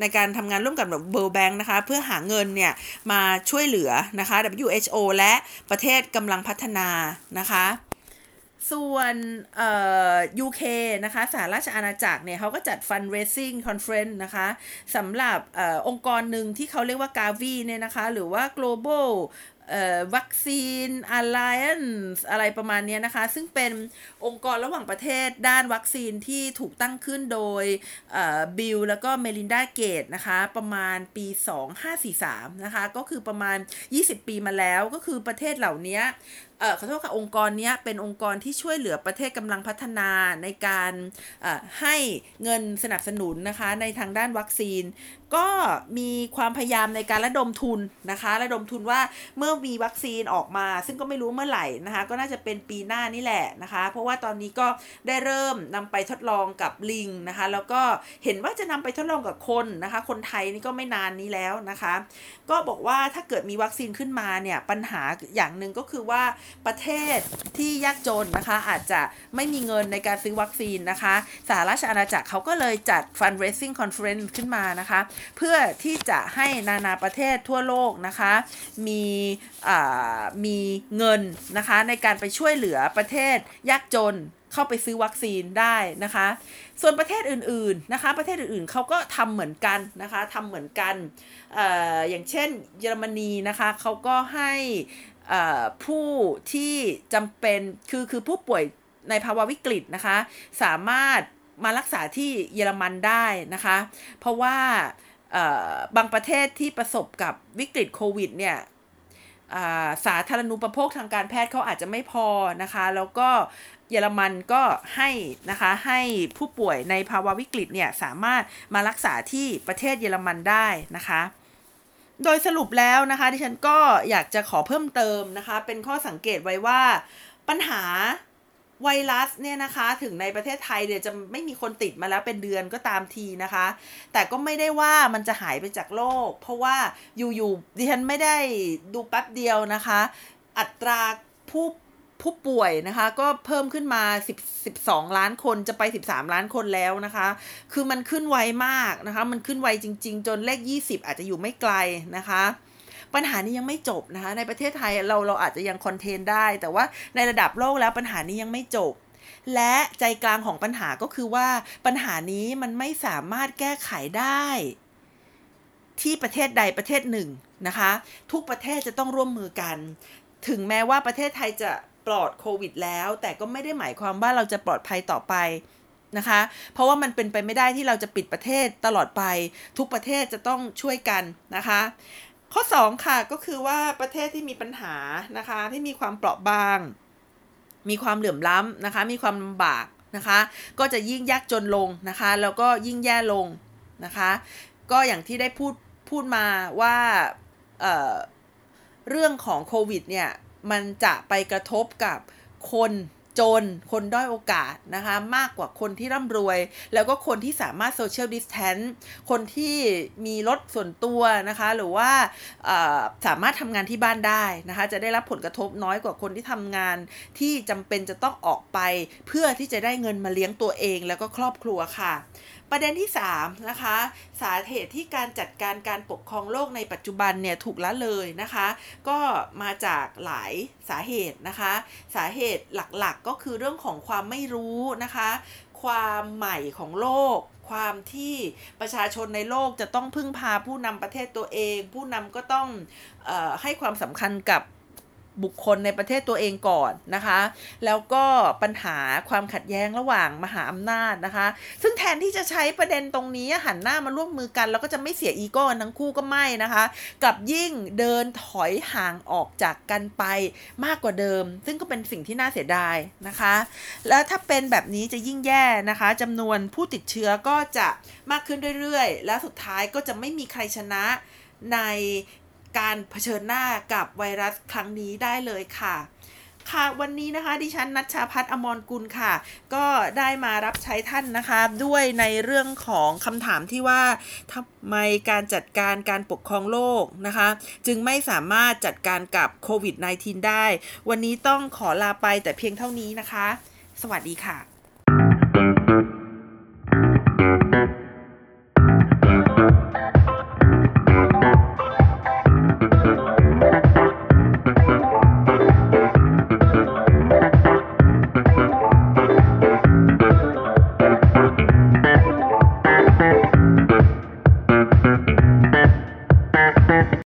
[SPEAKER 1] ในการทำงานร่วมกับ World Bank นะคะ เพื่อหาเงินเนี่ย มาช่วยเหลือนะคะ WHO และประเทศกำลังพัฒนานะคะ ส่วนเอ่อ UK นะคะสหราชอาณาจักรเนี่ยเขาก็จัด fundraising conference นะคะสำหรับออองค์กรหนึ่งที่เขาเรียกว่า Gavi เนี่ยนะคะ หรือว่า global วัคซีน Alliance อะไรประมาณนี้นะคะ ซึ่งเป็นองค์กรระหว่างประเทศด้านวัคซีนที่ถูกตั้งขึ้นโดยบิลแล้วก็เมลินดาเกตนะคะ ประมาณปี 2543 นะคะ ก็คือประมาณ 20 ปีมาแล้วก็คือประเทศเหล่านี้ ออขอโทษค่ะองค์กรนี้เป็นองค์กรที่ช่วยเหลือประเทศกำลังพัฒนาในการให้เงินสนับสนุนนะคะในทางด้านวัคซีน ก็มีความพยายามในการระดมทุนนะคะ ระดมทุนว่าเมื่อมีวัคซีนออกมา ซึ่งก็ไม่รู้เมื่อไหร่นะคะ ก็น่าจะเป็นปีหน้านี่แหละนะคะ เพราะว่าตอนนี้ก็ได้เริ่มนำไปทดลองกับลิงนะคะ แล้วก็เห็นว่าจะนำไปทดลองกับคนนะคะ คนไทยนี่ก็ไม่นานนี้แล้วนะคะ ก็บอกว่าถ้าเกิดมีวัคซีนขึ้นมาเนี่ยปัญหาอย่างหนึ่งก็คือว่าประเทศที่ยากจนนะคะ อาจจะไม่มีเงินในการซื้อวัคซีนนะคะสหราชอาณาจักรเขาก็เลยจัด fundraising conference ขึ้นมานะคะ เพื่อที่จะให้นานาประเทศทั่วโลกนะคะ มีมีเงินนะคะในการไปช่วยเหลือประเทศยากจนเข้าไปซื้อวัคซีนได้นะคะ ส่วนประเทศอื่น ๆ นะคะ ประเทศอื่น ๆ เขาก็ทำเหมือนกันนะคะทำเหมือนกันออย่างเช่นเยอรมนีนะคะ เขาก็ให้ ผู้ที่จำเป็นคือคือผู้ป่วยในภาวะวิกฤตนะคะ สามารถมารักษาที่เยอรมันได้นะคะ เพราะว่าบางประเทศที่ประสบกับวิกฤตโควิดเนี่ยสาธารณูปโภคทางการแพทย์เขาอาจจะไม่พอนะคะ แล้วก็เยอรมันก็ให้นะคะให้ผู้ป่วยในภาวะวิกฤตเนี่ยสามารถมารักษาที่ประเทศเยอรมันได้นะคะ โดยสรุปแล้วนะคะที่ฉันก็อยากจะขอเพิ่มเติมนะคะ เป็นข้อสังเกตไว้ว่า ปัญหาไวรัสเนี่ยนะคะถึงในประเทศไทยเดี๋ยวจะไม่มีคนติดมาแล้วเป็นเดือนก็ตามทีนะคะ แต่ก็ไม่ได้ว่ามันจะหายไปจากโลก เพราะว่าอยู่ๆดิฉันไม่ได้ดูแป๊บเดียวนะคะ อัตราผู้ ผู้ป่วยนะคะ ก็เพิ่มขึ้นมา10 12 ล้านคนจะไป 13 ล้านคนแล้วนะคะ คือมันขึ้นไวมากนะคะ มันขึ้นไวจริง ๆ จนเลข 20 อาจจะอยู่ไม่ไกลนะคะ ปัญหานี้ยังไม่จบนะคะ ในประเทศไทยเราเราอาจจะยังคอนเทนได้ แต่ว่าในระดับโลกแล้วปัญหานี้ยังไม่จบและใจกลางของปัญหาก็คือว่าปัญหานี้มันไม่สามารถแก้ไขได้ ที่ประเทศใดประเทศหนึ่งนะคะ ทุกประเทศจะต้องร่วมมือกัน ถึงแม้ว่าประเทศไทยจะ ปลอดโควิดแล้ว แต่ก็ไม่ได้หมายความว่าเราจะปลอดภัยต่อไปนะคะ เพราะว่ามันเป็นไปไม่ได้ที่เราจะปิดประเทศตลอดไป ทุกประเทศจะต้องช่วยกันนะคะ ข้อ 2 ค่ะก็คือว่าประเทศที่มีปัญหานะคะที่มีความเปราะบาง มีความเหลื่อมล้ำนะคะ มีความลำบากนะคะ ก็จะยิ่งยากจนลงนะคะ แล้วก็ยิ่งแย่ลงนะคะ ก็อย่างที่ได้พูดพูดมาว่าเเรื่องของโควิดเนี่ย มันจะไปกระทบกับคนจน คนด้อยโอกาสนะคะ มากกว่าคนที่ร่ำรวย แล้วก็คนที่สามารถโซเชียลดิสแทนคนที่มีรถส่วนตัวนะคะ หรือว่าสามารถทำงานที่บ้านได้นะคะ จะได้รับผลกระทบน้อยกว่าคนที่ทำงานที่จำเป็นจะต้องออกไป เพื่อที่จะได้เงินมาเลี้ยงตัวเองแล้วก็ครอบครัวค่ะ ประเด็นที่3นะคะสาเหตุที่การจัดการการปกครองโลกในปัจจุบันเนี่ยถูกละเลยนะคะ ก็มาจากหลายสาเหตุนะคะ สาเหตุหลักๆก็คือเรื่องของความไม่รู้นะคะ ความใหม่ของโลก ความที่ประชาชนในโลกจะต้องพึ่งพาผู้นำประเทศตัวเอง ผู้นำก็ต้องออให้ความสำคัญกับ บุคคลในประเทศตัวเองก่อนนะคะ แล้วก็ปัญหาความขัดแย้งระหว่างมหาอำนาจนะคะ ซึ่งแทนที่จะใช้ประเด็นตรงนี้หันหน้ามาร่วมมือกัน แล้วก็จะไม่เสียอีโก้ทั้งคู่ก็ไม่นะคะ กับยิ่งเดินถอยห่างออกจากกันไปมากกว่าเดิม ซึ่งก็เป็นสิ่งที่น่าเสียดายนะคะ แล้วถ้าเป็นแบบนี้จะยิ่งแย่นะคะจำนวนผู้ติดเชื้อก็จะมากขึ้นเรื่อยๆ แล้วสุดท้ายก็จะไม่มีใครชนะใน การเผชิญหน้ากับไวรัสครั้งนี้ได้เลยค่ะ ค่ะวันนี้นะคะดิฉันนัชชาพัฒอมรกุลค่ะ ก็ได้มารับใช้ท่านนะคะ ด้วยในเรื่องของคำถามที่ว่าทำไมการจัดการการปกครองโลกนะคะ จึงไม่สามารถจัดการกับโควิด -19 ได้ วันนี้ต้องขอลาไปแต่เพียงเท่านี้นะคะ สวัสดีค่ะ